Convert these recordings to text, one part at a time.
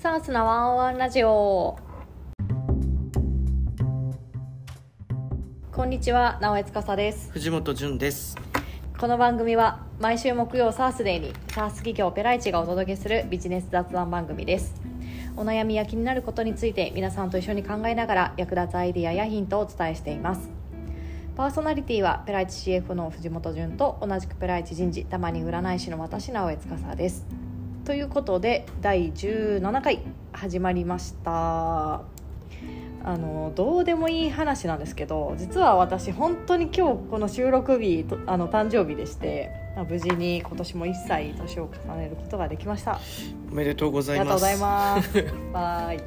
サースなワンワンラジオ。こんにちは直江司です。藤本潤です。この番組は毎週木曜サースデーにサース企業ペライチがお届けするビジネス雑談番組です。お悩みや気になることについて皆さんと一緒に考えながら役立つアイディアやヒントをお伝えしています。パーソナリティはペライチ CF の藤本潤と同じくペライチ人事たまに占い師の私直江司ですということで第17回始まりました。あのどうでもいい話なんですけど実は私本当に今日この収録日とあの誕生日でして無事に今年も1歳年を重ねることができました。おめでとうございありがとうますございます。バイ。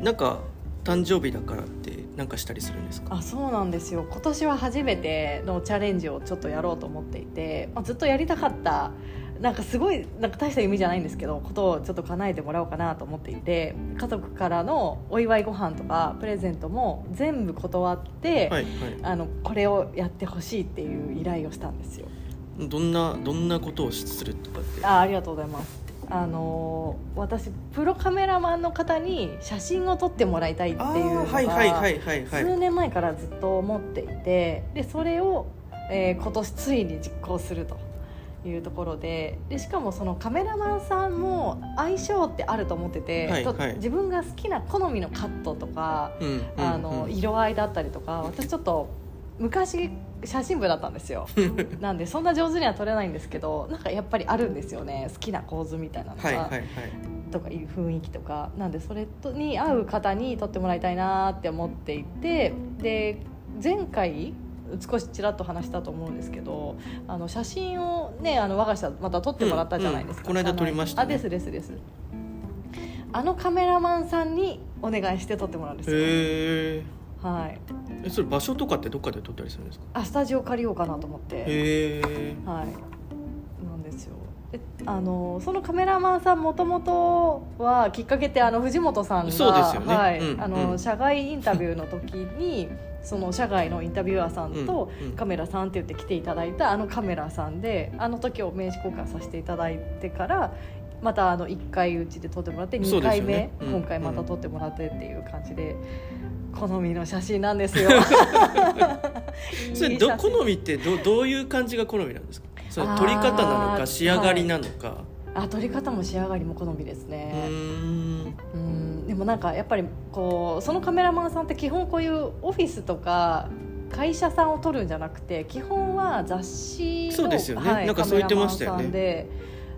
なんか誕生日だからってなんかしたりするんですか？あそうなんですよ。今年は初めてのチャレンジをちょっとやろうと思っていて、まあ、ずっとやりたかったなんかすごいなんか大した夢じゃないんですけどことをちょっと叶えてもらおうかなと思っていて家族からのお祝いご飯とかプレゼントも全部断って、はいはあのこれをやってほしいっていう依頼をしたんですよ。いどんなどんなことをするとかって？あありがとうございます。あのー私プロカメラマンの方に写真を撮ってもらいたいってあいうのが数年前からずっと思っていてでそれを、えー今年ついに実行するというところででしかもそのカメラマンさんも相性ってあると思ってて、とはいはい。自分が好きな好みのカットとか、うんうんうん。あの色合いだったりとか私ちょっと昔写真部だったんですよ。なんでそんな上手には撮れないんですけどなんかやっぱりあるんですよね。好きな構図みたいなのが。はいはいはい。とかいう雰囲気とか。なんでそれとに合う方に撮ってもらいたいなって思っていてで前回少しちらっと話したと思うんですけどあの写真をねあの我が社また撮ってもらったじゃないですか、うんうんこの間撮りましたね。あですですです。あのカメラマンさんにお願いして撮ってもらうんですよ、へえはい、えそれ場所とかってどっかで撮ったりするんですか？あスタジオ借りようかなと思って。へえはい、なんですよ。であのそのカメラマンさんもともとはきっかけってあの藤本さんがそうですよね。はいうんあのうん社外インタビューの時にその社外のインタビュアーさんとカメラさんって言って来ていただいたあのカメラさんであの時を名刺交換させていただいてからまたあの1回うちで撮ってもらって2そうですよね。回目、うん。今回また撮ってもらってっていう感じで。好みの写真なんですよ。それど好みってどどういう感じが好みなんですか？そ撮り方なのか仕上がりなのか、あ撮り方も仕上がりも好みですうねもなんかやっぱりこうそのカメラマンさんって基本こういうオフィスとか会社さんを撮るんじゃなくて基本は雑誌のそうですよね。はいなんかそう言ってましたよね。カメラマンさんで、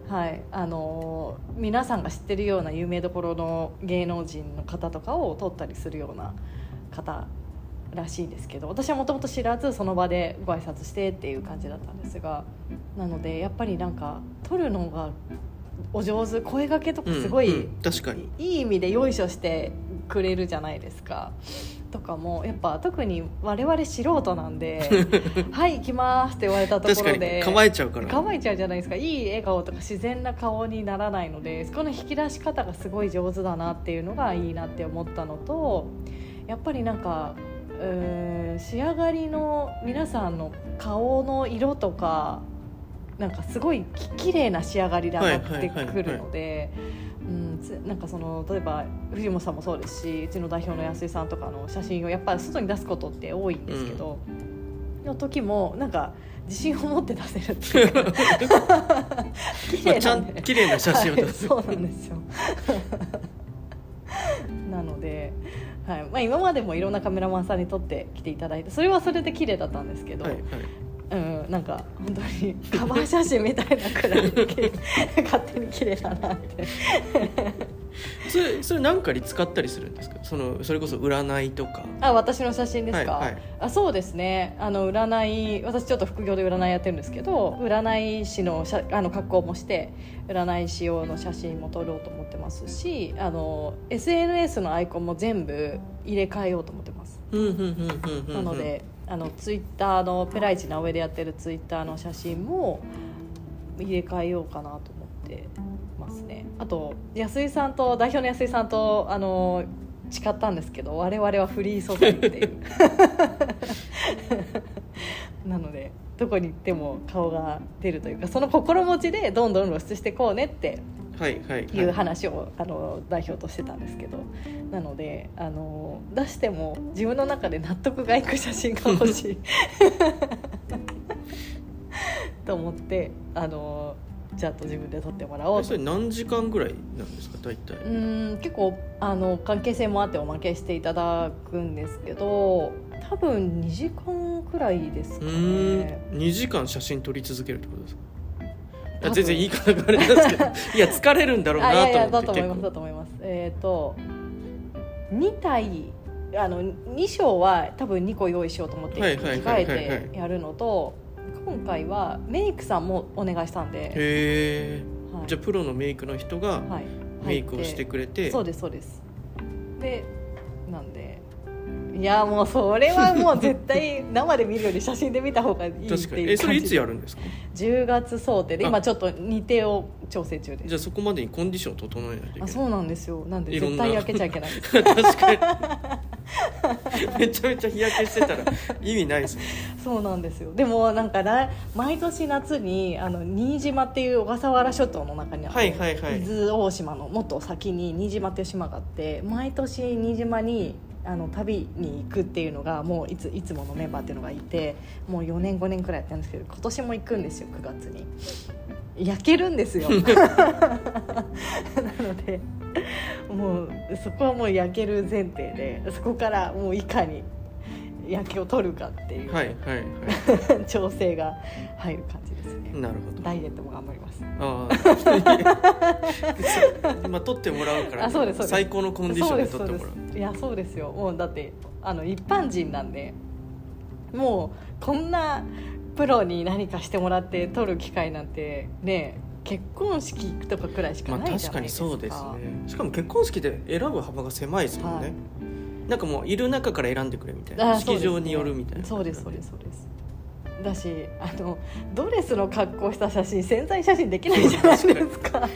はい、あの皆さんが知ってるような有名どころの芸能人の方とかを撮ったりするような方らしいんですけど私はもともと知らずその場でご挨拶してっていう感じだったんですがなのでやっぱりなんか撮るのがお上手声がけとかすごい、うんうん確かに。いい意味でよいしょしてくれるじゃないですか。とかもやっぱ特に我々素人なんで「はい行きます」って言われたところで構えちゃうから。構えちゃうじゃないですか。いい笑顔とか自然な顔にならないのでそこの引き出し方がすごい上手だなっていうのがいいなって思ったのとやっぱりなんかうーん仕上がりの皆さんの顔の色とかなんかすごいき綺麗な仕上がりで上がってくるので。うん、つなんかその例えば藤本さんもそうですしうちの代表の安井さんとかの写真をやっぱり外に出すことって多いんですけど、の時もなんか自信を持って出せるっていう。か綺麗な綺麗な写真を出す、はい。そうなんですよ。なので、はい。まあ、今までもいろんなカメラマンさんに撮ってきていただいてそれはそれで綺麗だったんですけど、はいはいうん、なんか本当に。カバー写真みたいなくらい 勝手に綺麗だなって。それそれ何かに使ったりするんですか？そのそれこそ占いとか。あ私の写真ですか、はいはい。あそうですね。あの占い私ちょっと副業で占いやってるんですけど占い師のしゃあの格好もして占い師用の写真も撮ろうと思ってますしあの SNS のアイコンも全部入れ替えようと思ってます。うんうんうんうんうん。なのであのツイッターのペライチな上でやってるツイッターの写真も入れ替えようかなと思ってますね。あと安井さんと代表の安井さんとあの誓ったんですけど我々はフリー素材っていう。なのでどこに行っても顔が出るというかその心持ちでどんどん露出していこうねってはいはいい。うはい話をあの代表としてたんですけど。なのであの出しても自分の中で納得がいく写真が欲しい。と思ってあのちゃんと自分で撮ってもらおうそれ何時間ぐらいなんですか大体。うーん結構あの関係性もあっておまけしていただくんですけど多分2時間くらいですかね。2時間写真撮り続けるってことですか？全然言い方があれなんですけど。いや疲れるんだろうあいやいやなとだと思いますだと思いますえっ、と2体あの2章は多分2個用意しようと思って着はいはい替はいはいはいえてやるのと今回はメイクさんもお願いしたんで、へえはい。じゃあプロのメイクの人がはい。メイクをしてくれて、そうですそうです。でなんでいやもうそれはもう絶対生で見るより写真で見た方がいいっていうえそれいつやるんですか？10月想定であ。今ちょっと日程を調整中です。じゃあそこまでにコンディションを整えないといけない。あそうなんですよ。なんで絶対焼けちゃいけない。確かに。めちゃめちゃ日焼けしてたら意味ないですもんそうなんですよ。でもなんか来毎年夏にあの新島っていう小笠原諸島の中にある、はいはいはい。伊豆大島のもっと先に新島っていう島があって毎年新島にあの旅に行くっていうのがもういついつものメンバーっていうのがいてもう4年5年くらいやってるんですけど今年も行くんですよ9月に。焼けるんですよ。なのでもうそこはもう焼ける前提でそこからもういかに焼けを取るかっていう、はいはいは 調整が入る感じですね。いなるほど。ダイエットも頑張ります。ああまあ撮ってもらうから、あそうです最高のコンディションで撮ってもらう。いやそうです。よもうだってあの一般人なんでもうこんなプロに何かしてもらって撮る機会なんてね結婚式とかくらいしかまあないじゃ確かにないです。か,、そうです。ねしかも結婚式で選ぶ幅が狭いです。もんね、はいなんかもういる中から選んでくれみたいな。あそうですね。式場によるみたいな。そうですそうですそうです。だしあのドレスの格好した写真潜在写真できないじゃないですか。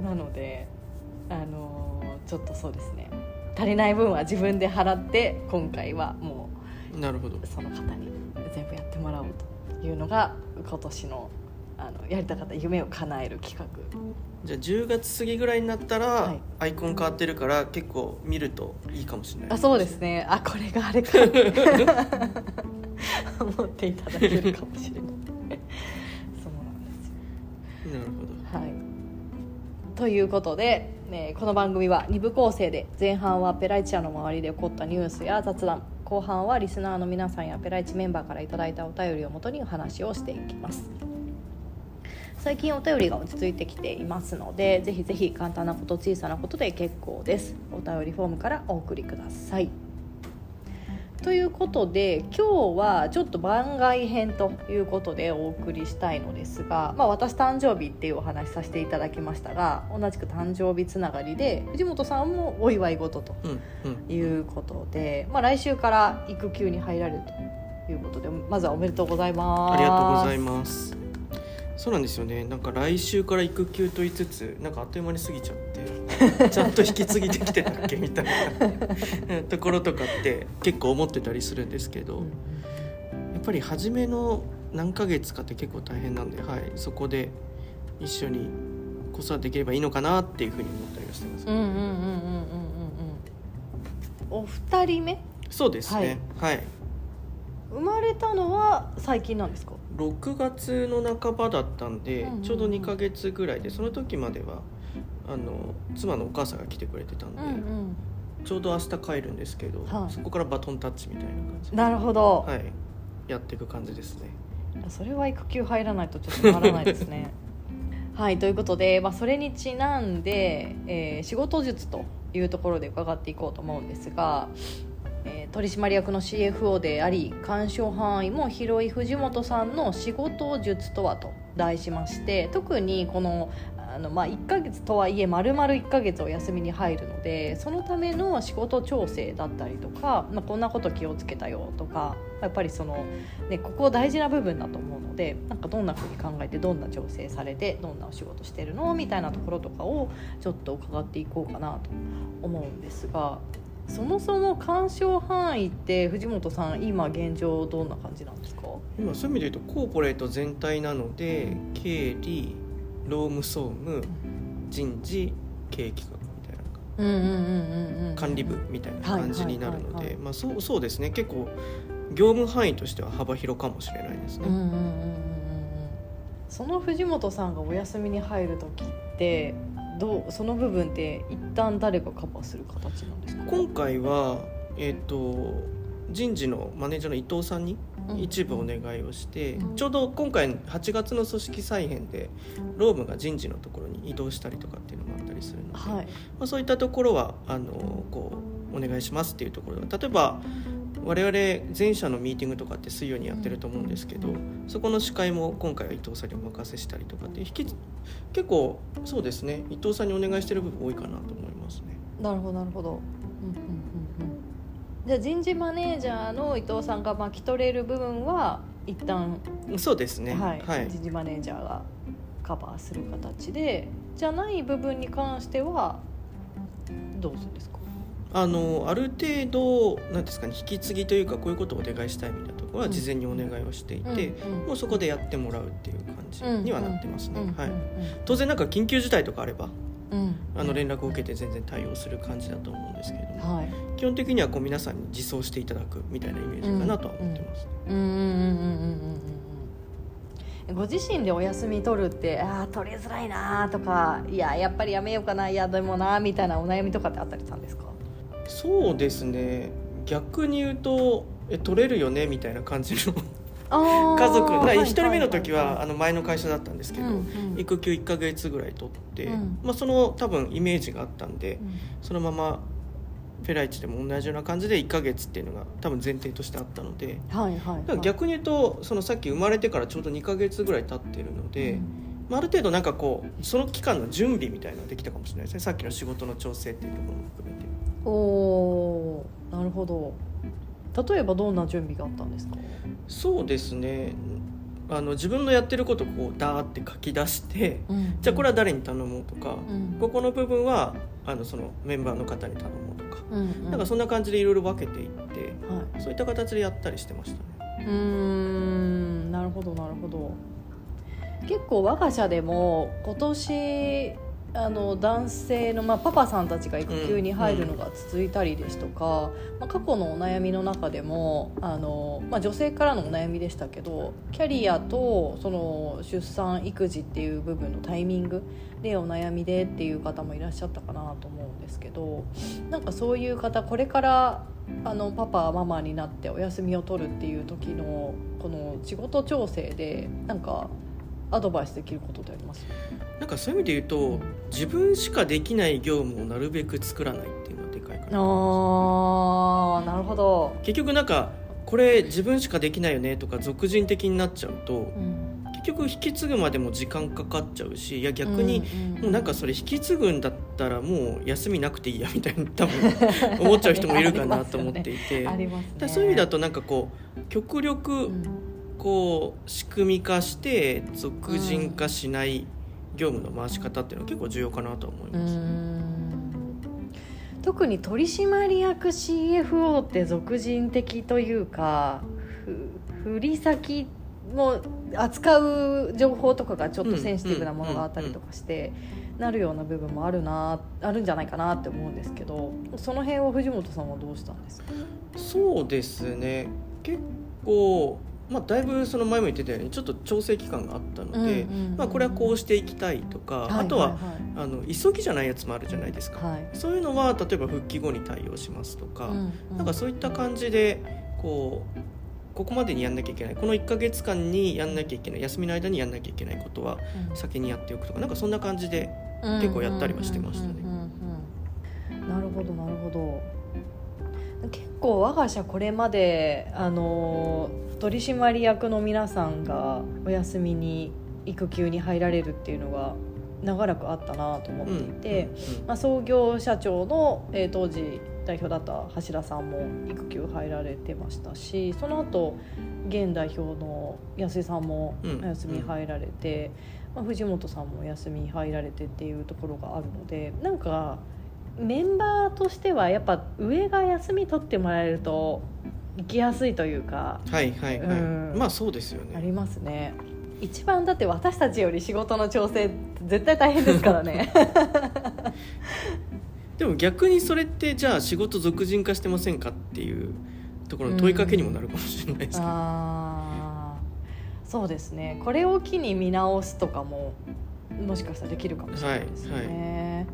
なのであのちょっとそうですね。足りない分は自分で払って今回はもなるほど。うその方に全部やってもらおうというのが今年のあのやりたかった夢を叶える企画じゃあ10月過ぎぐらいになったら、はい。アイコン変わってるから結構見るといいかもしれない。あそうですね。あこれがあれか。思っていただけるかもしれない。そうなんですよなるほど。はい、ということで、ね、この番組は2部構成で前半はペライチアの周りで起こったニュースや雑談後半はリスナーの皆さんやペライチメンバーからいただいたお便りをもとにお話をしていきます最近お便りが落ち着いてきていますのでぜひぜひ簡単なこと小さなことで結構です。お便りフォームからお送りください。ということで今日はちょっと番外編ということでお送りしたいのですが、まあ、私誕生日っていうお話させていただきましたが同じく誕生日つながりで藤本さんもお祝い事ということで、まあ、来週から育休に入られるということでまずはおめでとうございます。ありがとうございますそうなんですよね。なんか来週から育休と言いつつなんかあっという間に過ぎちゃって ちゃんと引き継ぎできてたっけみたいな。ところとかって結構思ってたりするんですけど、うん。やっぱり初めの何ヶ月かって結構大変なんで、はい、そこで一緒に子育てできればいいのかなっていうふうに思ったりはしてます、うんうんうんうんうんうんうんお二人目？そうですね。はい、生まれたのは最近なんですか？6月の半ばだったんで、ちょうど2ヶ月ぐらいでその時まではあの妻のお母さんが来てくれてたんで、うんちょうど明日帰るんですけど、はい。そこからバトンタッチみたいな感じで、なるほど、はい、やっていく感じですね。それは育休入らないとちょっとならないですね。はいということで、まあ、それにちなんで、えー仕事術というところで伺っていこうと思うんですが、えー取締役の CFO であり干渉範囲も広い藤本さんの仕事術とはと題しまして特にこのあのまあ、1ヶ月とはいえ丸々1ヶ月お休みに入るのでそのための仕事調整だったりとか、まあ、こんなこと気をつけたよとかやっぱりその、ね、ここ大事な部分だと思うのでなんかどんなふうに考えてどんな調整されてどんなお仕事してるの？みたいなところとかをちょっと伺っていこうかなと思うんですがそもそも干渉範囲って藤本さん今現状どんな感じなんですか？今そういう意味で言うとコーポレート全体なので経理労務総務人事経営企画みたいな管理部みたいな感じになるのでまあそうそうですね。結構業務範囲としては幅広かもしれないですね。うんうんうんうんうんうん。その藤本さんがお休みに入る時ってどうその部分って一旦誰がカバーする形なんですか？今回は、えー、と人事のマネージャーの伊藤さんに一部お願いをして、うん。ちょうど今回8月の組織再編でロームが人事のところに移動したりとかっていうのもあったりするので、はい。まあ、そういったところはあのこうお願いしますっていうところ例えば我々全社のミーティングとかって水曜にやってると思うんですけど、そこの司会も今回は伊藤さんにお任せしたりとかって引き結構そうですね。伊藤さんにお願いしてる部分多いかなと思いますね。なるほどなるほど、うんうんうんうん、じゃあ人事マネージャーの伊藤さんが巻き取れる部分は一旦、そうですね。はい。はい。人事マネージャーがカバーする形で。じゃない部分に関してはどうするんですか？あのある程度なんですかね引き継ぎというかこういうことをお願いしたいみたいなところは事前にお願いをしていて、うんうん。もうそこでやってもらうっていう感じ。にはなってますね、はい。当然なんか緊急事態とかあればうん。あの連絡を受けて全然対応する感じだと思うんですけれども、はい。基本的にはこう皆さんに自走していただくみたいなイメージかなとは思ってます、うんうんうんうんうんうんうんご自身でお休み取るってああ取りづらいなとかいややっぱりやめようかないやでもなみたいなお悩みとかってあったりしたんですか？そうですね。逆に言うとえ取れるよね？みたいな感じの家 家族。な1人目の時はあの前の会社だったんですけど、うんうん。育休1ヶ月ぐらい取って、うん。まあ、その多分イメージがあったんで、うん。そのままフェライチでも同じような感じで1ヶ月っていうのが多分前提としてあったのではいはいはい。だから逆に言うとそのさっき生まれてからちょうど2ヶ月ぐらい経ってるので、うん。まあ、ある程度なんかこうその期間の準備みたいなのができたかもしれないですね。さっきの仕事の調整っていうところも含めて。おーなるほど。例えばどんな準備があったんですか？そうですね。あの自分のやってることをこうダーって書き出してじゃあこれは誰に頼もうとか、うん。ここの部分はあのそのメンバーの方に頼もうとか、うんうん。なんかそんな感じでいろいろ分けていってはい。そういった形でやったりしてましたね。うーんなるほどなるほど。結構我が社でも今年あの男性の、まあ、パパさんたちが育休に入るのが続いたりですとか、まあ、過去のお悩みの中でもあの、まあ、女性からのお悩みでしたけどキャリアとその出産育児っていう部分のタイミングでお悩みでっていう方もいらっしゃったかなと思うんですけどなんかそういう方これからあのパパママになってお休みを取るっていう時のこの仕事調整でなんかアドバイスできることってあります？なんかそういう意味で言うと自分しかできない業務をなるべく作らないっていうのはでかいかな。あーなるほど、結局なんかこれ自分しかできないよねとか俗人的になっちゃうとうん、結局引き継ぐまでも時間かかっちゃうしいや逆に、うもうなんかそれ引き継ぐんだったらもう休みなくていいやみたいな多分 思っちゃう人もいるかなと思っていて、ありますね。だからそういう意味だとなんかこう極力うんこう仕組み化して俗人化しない業務の回し方っていうのは結構重要かなと思いうます。ん。特に取締役 CFO って俗人的というかふ振り先も扱う情報とかがちょっとセンシティブなものがあったりとかして、なるような部分もあるなあるんじゃないかなって思うんですけどその辺を藤本さんはどうしたんですか？そうですね。結構まあ、だいぶその前も言ってたようにちょっと調整期間があったので、うんうんうんまあ、これはこうしていきたいとか、あとは、あの急ぎじゃないやつもあるじゃないですか、はい。そういうのは例えば復帰後に対応しますとか、うんうん。なんかそういった感じでこうここまでにやんなきゃいけないこの1か月間にやんなきゃいけない休みの間にやんなきゃいけないことはうん。先にやっておくとかなんかそんな感じで結構やったりはしてましたね。うんうんうんうんなるほどなるほど。結構我が社これまであの取締役の皆さんがお休みに育休に入られるっていうのが長らくあったなと思っていて、まあ、創業社長の、えー当時代表だった橋田さんも育休入られてましたしその後現代表の安井さんもうん。お休み入られて、まあ、藤本さんもお休み入られてっていうところがあるのでなんかメンバーとしてはやっぱ上が休み取ってもらえると行きやすいというか。はいはいはい、うん。まあそうですよね。ありますね。一番だって私たちより仕事の調整絶対大変ですからね。でも逆にそれってじゃあ仕事俗人化してませんかっていうところの問いかけにもなるかもしれないですね、あー。そうですね。これを機に見直すとかももしかしたらできるかもしれないですね、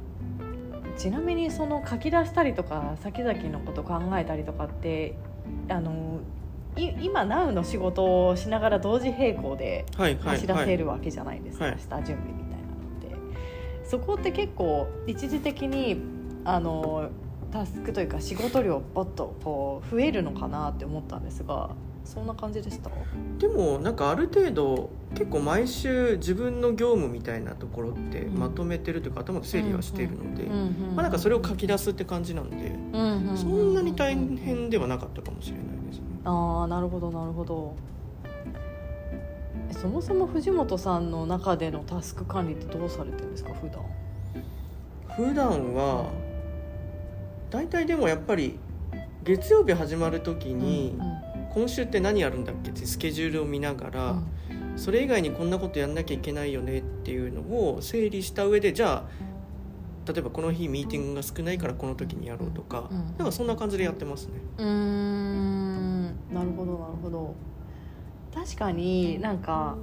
ちなみにその書き出したりとか先々のこと考えたりとかってあのい今 Now の仕事をしながら同時並行で走らはいせるわけじゃないですか、はい。下準備みたいなのって。そこって結構一時的にあのタスクというか仕事量ポッとこう増えるのかなって思ったんですがそんな感じでした？でもなんかある程度結構毎週自分の業務みたいなところってうん。まとめてるというか、頭で整理はしているので、うんうんまあ、なんかそれを書き出すって感じなんで、うんうんうんそんなに大変ではなかったかもしれないですね。ああなるほどなるほど。えそもそも藤本さんの中でのタスク管理ってどうされてるんですか普段？普段は大体でもやっぱり月曜日始まる時に、今週って何やるんだっけってスケジュールを見ながら、うん。それ以外にこんなことやんなきゃいけないよねっていうのを整理した上でじゃあ例えばこの日ミーティングが少ないからこの時にやろうとか、うん。なんかそんな感じでやってますね。うーん。なるほどなるほど。確かになんか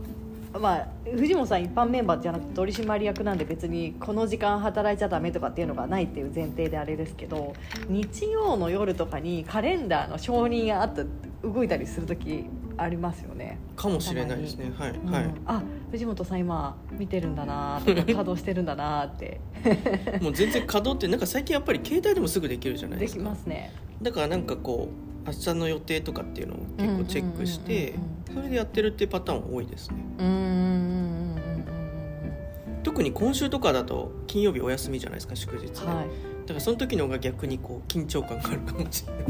まあ藤本さん一般メンバーじゃなくて取締役なんで別にこの時間働いちゃダメとかっていうのがないっていう前提であれですけど日曜の夜とかにカレンダーの承認があって動いたりする時ありますよね、かもしれないですね。はい、はいうん。あ藤本さん今見てるんだなとか稼働してるんだなって。もう全然稼働ってなんか最近やっぱり携帯でもすぐできるじゃないでですきか。ますね。だからなんかこう明日の予定とかっていうのを結構チェックしてそれでやってるっていうパターン多いですね。特に今週とかだと金曜日お休みじゃないですか祝日で、うんはい。だからその時の方が逆にこう緊張感があるかもしれない。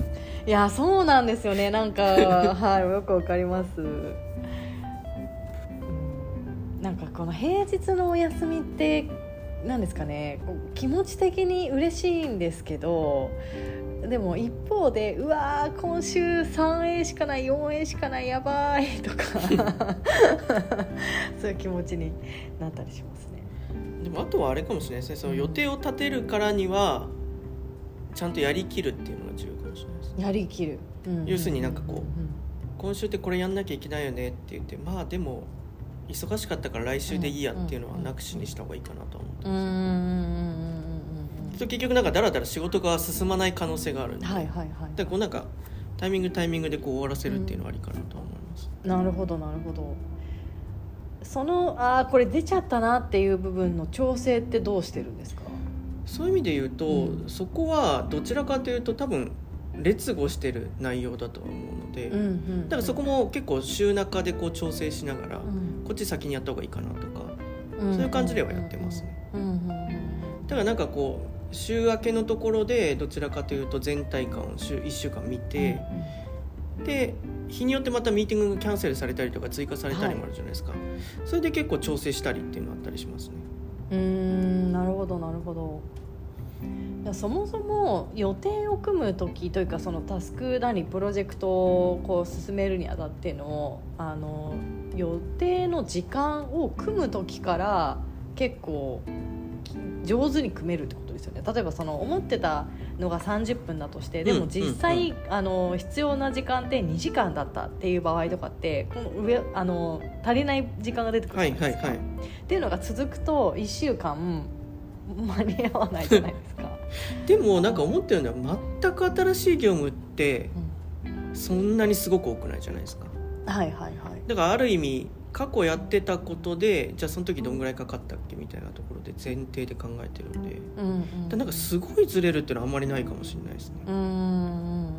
いやそうなんですよね。なんか はいよくわかります。うんなんかこの平日のお休みってなんですかね。気持ち的に嬉しいんですけどでも一方でうわー今週 3A しかない 4A しかないやばいとか。そういう気持ちになったりしますね。でもあとはあれかもしれないですね。その予定を立てるからにはちゃんとやりきるっていうのが重要かもしれないですやりきる、うん要するになんかこううん今週ってこれやんなきゃいけないよねって言ってまあでも忙しかったから来週でいいやっていうのはなくしにした方がいいかなとは思ってうんうんうんうんうんうんうん結局なんかだらだら仕事が進まない可能性があるんで、はいはいはいこうなんかタイミングタイミングでこう終わらせるっていうのはありかなとは思います、なるほどなるほど。そのあーこれ出ちゃったなっていう部分の調整ってどうしてるんですか？そういう意味で言うと、うん。そこはどちらかというと多分劣後してる内容だとは思うので、うんうんだからそこも結構週中でこう調整しながら、うん。こっち先にやった方がいいかなとかうんそういう感じではやってますね。うんうんうん。だからなんかこう週明けのところでどちらかというと全体感を週1週間見て、で日によってまたミーティングがキャンセルされたりとか追加されたりもあるじゃないですか、それで結構調整したりっていうのあったりしますね。うんなるほどなるほど。いやそもそも予定を組む時というかそのタスクなりプロジェクトをこう進めるにあたってのあの予定の時間を組む時から結構上手に組めるってことですよね例えばその思ってたのが30分だとしてでも実際、あの必要な時間って2時間だったっていう場合とかってこの上あの足りない時間が出てくるはじゃないですか。いはいはいっていうのが続くと1週間間に合わないじゃないですか。でもなんか思ってるのは全く新しい業務ってそんなにすごく多くないじゃないですかはいはいはい。だからある意味過去やってたことでじゃあその時どんぐらいかかったっけみたいなところで前提で考えてるんで。うんうんだなんかすごいずれるっていうのはあんまりないかもしれないですね。うんうん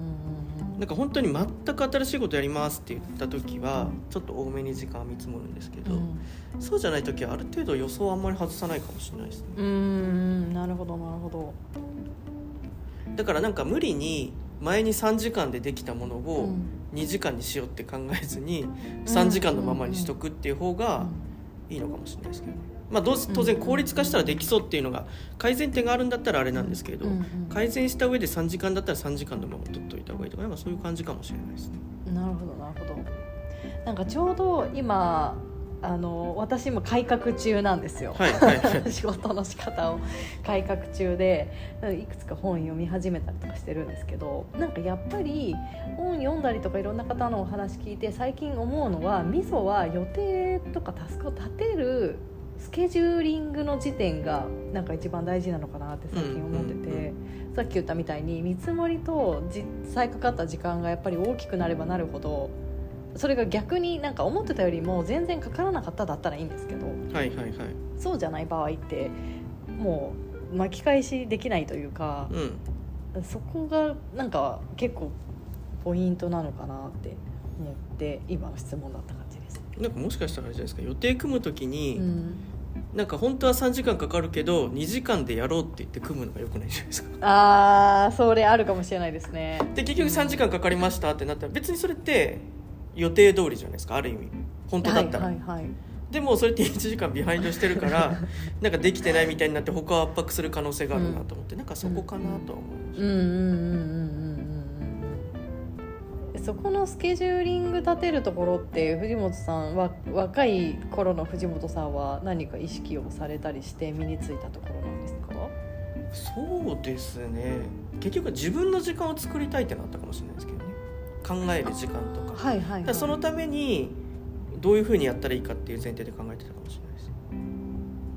なんか本当に全く新しいことやりますって言った時はちょっと多めに時間は見積もるんですけど、うん。そうじゃない時はある程度予想はあんまり外さないかもしれないですね。うんうんなるほどなるほど。だからなんか無理に前に3時間でできたものうをん2時間にしようって考えずに3時間のままにしとくっていう方がいいのかもしれないですけど。ねまあ、どうせ当然効率化したらできそうっていうのが改善点があるんだったらあれなんですけれど、改善した上で3時間だったら3時間のまま取っといた方がいいとか、まあ、そういう感じかもしれないですね。なるほどなるほど。なんかちょうど今あの私今改革中なんですよ、はいはいはい。仕事の仕方を改革中でいくつか本読み始めたりとかしてるんですけどなんかやっぱり本読んだりとかいろんな方のお話聞いて最近思うのはみそは予定とかタスクを立てるスケジューリングの時点がなんか一番大事なのかなって最近思ってて、うんうんさっき言ったみたいに見積もりと実際かかった時間がやっぱり大きくなればなるほどそれが逆になんか思ってたよりも全然かからなかっただったらいいんですけどはいはいはいそうじゃない場合ってもう巻き返しできないというかうんそこがなんか結構ポイントなのかなって思って今の質問だった感じです。なんかもしかしたらあれじゃないですか予定組む時に、うんなんか本当は3時間かかるけど2時間でやろうって言って組むのがよくないじゃないですかあーそれあるかもしれないですね。で結局3時間かかりましたってなったら別にそれって予定通りじゃないですかある意味。本当だったら、はいはいはい。でもそれって1時間ビハインドしてるから なんかできてないみたいになって他を圧迫する可能性があるなと思って、なんかそこかなとは思いましうんうんうんうんうんうんうん。そこのスケジューリング立てるところって藤本さんは若い頃の藤本さんは何か意識をされたりして身についたところなんですか？そうですね。結局自分の時間を作りたいってなったかもしれないですけどね考える時間とか。はいはい、だからそのためにどういうふうにやったらいいかっていう前提で考えてたかもしれないです。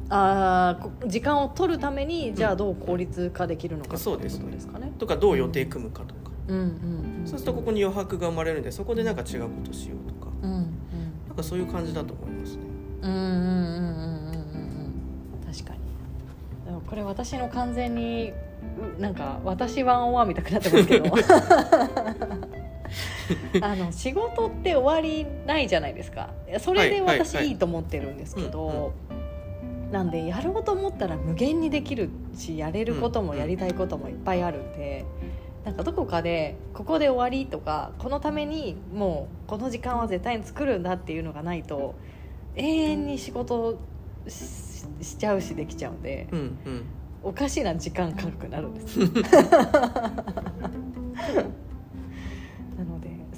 あ時間を取るためにじゃあどう効率化できるのかっていうこそうですとです。かね。とかどう予定組むかとか、うんうんうん、そうするとここに余白が生まれるんでそこでなんか違うことしようとか。うんうん。なんかそういう感じだと思いますね。うんうんうんうんうん確かに。でもこれ私の完全にうなんか私ワンオンワンみたくなってますけど あの仕事って終わりないじゃないですか。それで私いいと思ってるんですけど、うんなんでやろうと思ったら無限にできるしやれることもやりたいこともいっぱいあるんで、なんかどこかでここで終わりとかこのためにもうこの時間は絶対に作るんだっていうのがないと永遠に仕事ししちゃうしできちゃうんでうんうん。おかしな時間感覚になるんです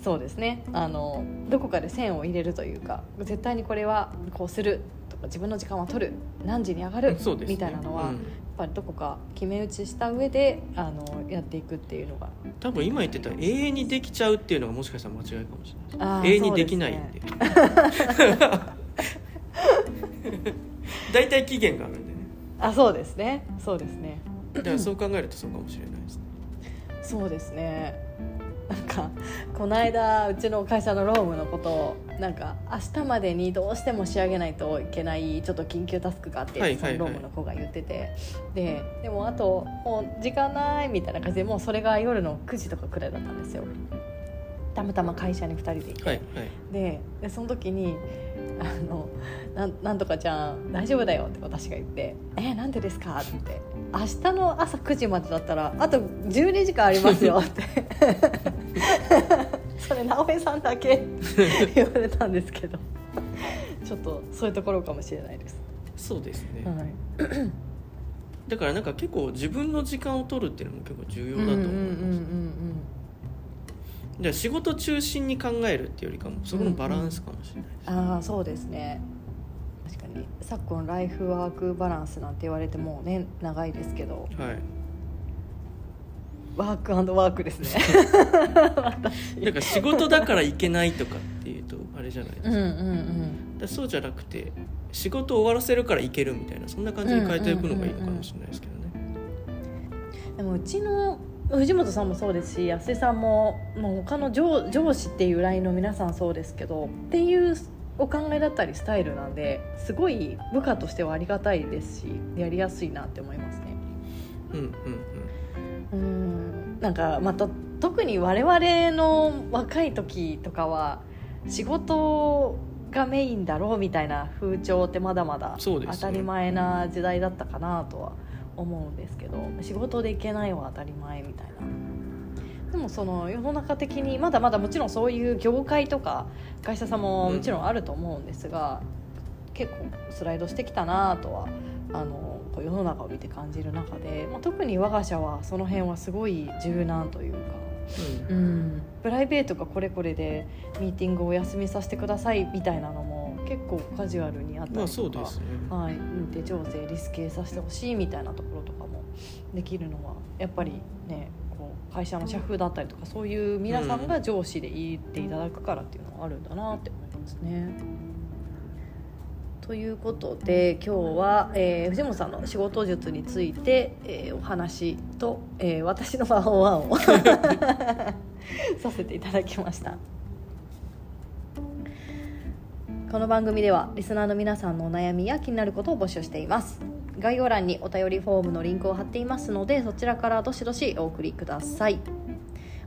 そうですね。あのどこかで線を入れるというか絶対にこれはこうするとか自分の時間は取る。何時に上がる、ね。みたいなのは、うん。やっぱりどこか決め打ちした上であのやっていくっていうのが多分今言ってた永遠にできちゃうっていうのがもしかしたら間違いかもしれない。永遠にできないんで 大体期限があるんでね。あそうですね。そうですね。だからそう考えるとそうかもしれないですね。そうですねなんかこの間うちの会社のロームのことをなんか明日までにどうしても仕上げないといけないちょっと緊急タスクがあって、はいはいはい。そのロームの子が言ってて。ででもあともう時間ないみたいな感じでもうそれが夜の9時とかくらいだったんですよ。たまたま会社に2人でいて、はいはい。ででその時にあのなん「なんとかちゃん大丈夫だよ」って私が言って「えなんでですか?」って「明日の朝9時までだったらあと12時間ありますよ」って。それ直江さんだけ 言われたんですけど。ちょっとそういうところかもしれないです、そうですね、はい、だからなんか結構自分の時間を取るっていうのも結構重要うんだと思います、だから仕事中心に考えるっていうよりかもそこのバランスかもしれないです、うんああそうですね昨今ライフワークバランスなんて言われてもうね長いですけど。はい。ワークワークですね。だから仕事だからいけないとかっていうとあれじゃないですか,、うんうんうん。そうじゃなくて仕事を終わらせるからいけるみたいなそんな感じに変えていくのがいいのかもしれないですけどね、でもうちの藤本さんもそうですし安井さんももう他の上上司っていうラインの皆さんそうですけどっていうお考えだったりスタイルなんですごい部下としてはありがたいですしやりやすいなって思いますね。うん、うんうん。なんかまた特に我々の若い時とかは仕事がメインだろうみたいな風潮ってまだまだ当たり前な時代だったかなとは思うんですけど仕事で行けないは当たり前みたいなでもその世の中的にまだまだもちろんそういう業界とか会社さんももちろんあると思うんですが、結構スライドしてきたなとはあの世の中を見て感じる中で、まあ、特に我が社はその辺はすごい柔軟というか。うん。うん、プライベートがこれこれでミーティングをお休みさせてくださいみたいなのも結構カジュアルにあったりとか、まあそうですね。はい、運手調整リスケさせてほしいみたいなところとかもできるのはやっぱりね会社の社風だったりとかそういう皆さんが上司で言っていただくからっていうのはあるんだなって思いますね。ということで今日は、えー藤本さんの仕事術について、えーお話と、えー私のワンワンをさせていただきました。この番組ではリスナーの皆さんのお悩みや気になることを募集しています概要欄にお便りフォームのリンクを貼っていますのでそちらからどしどしお送りください。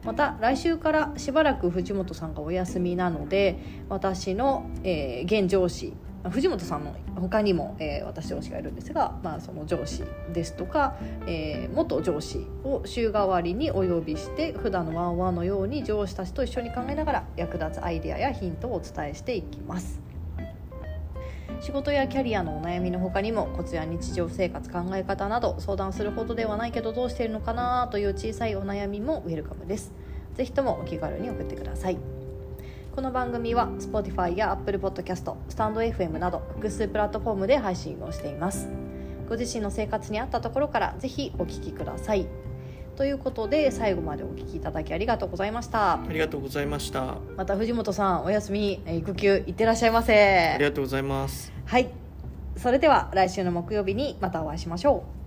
また来週からしばらく藤本さんがお休みなので私の、えー現上司藤本さんの他にも、えー私上司がいるんですが、まあ、その上司ですとか、えー元上司を週替わりにお呼びして普段のワンワンのように上司たちと一緒に考えながら役立つアイデアやヒントをお伝えしていきます。仕事やキャリアのお悩みの他にもコツや日常生活考え方など相談するほどではないけどどうしているのかなという小さいお悩みもウェルカムです。ぜひともお気軽に送ってください。この番組は Spotify や Apple Podcast、スタンド FM など複数プラットフォームで配信をしています。ご自身の生活に合ったところからぜひお聞きください。ということで最後までお聞きいただきありがとうございました。ありがとうございました。また藤本さんお休みえー育休いってらっしゃいまあせりがとうございます。はい。それでは来週の木曜日にまたお会いしましょう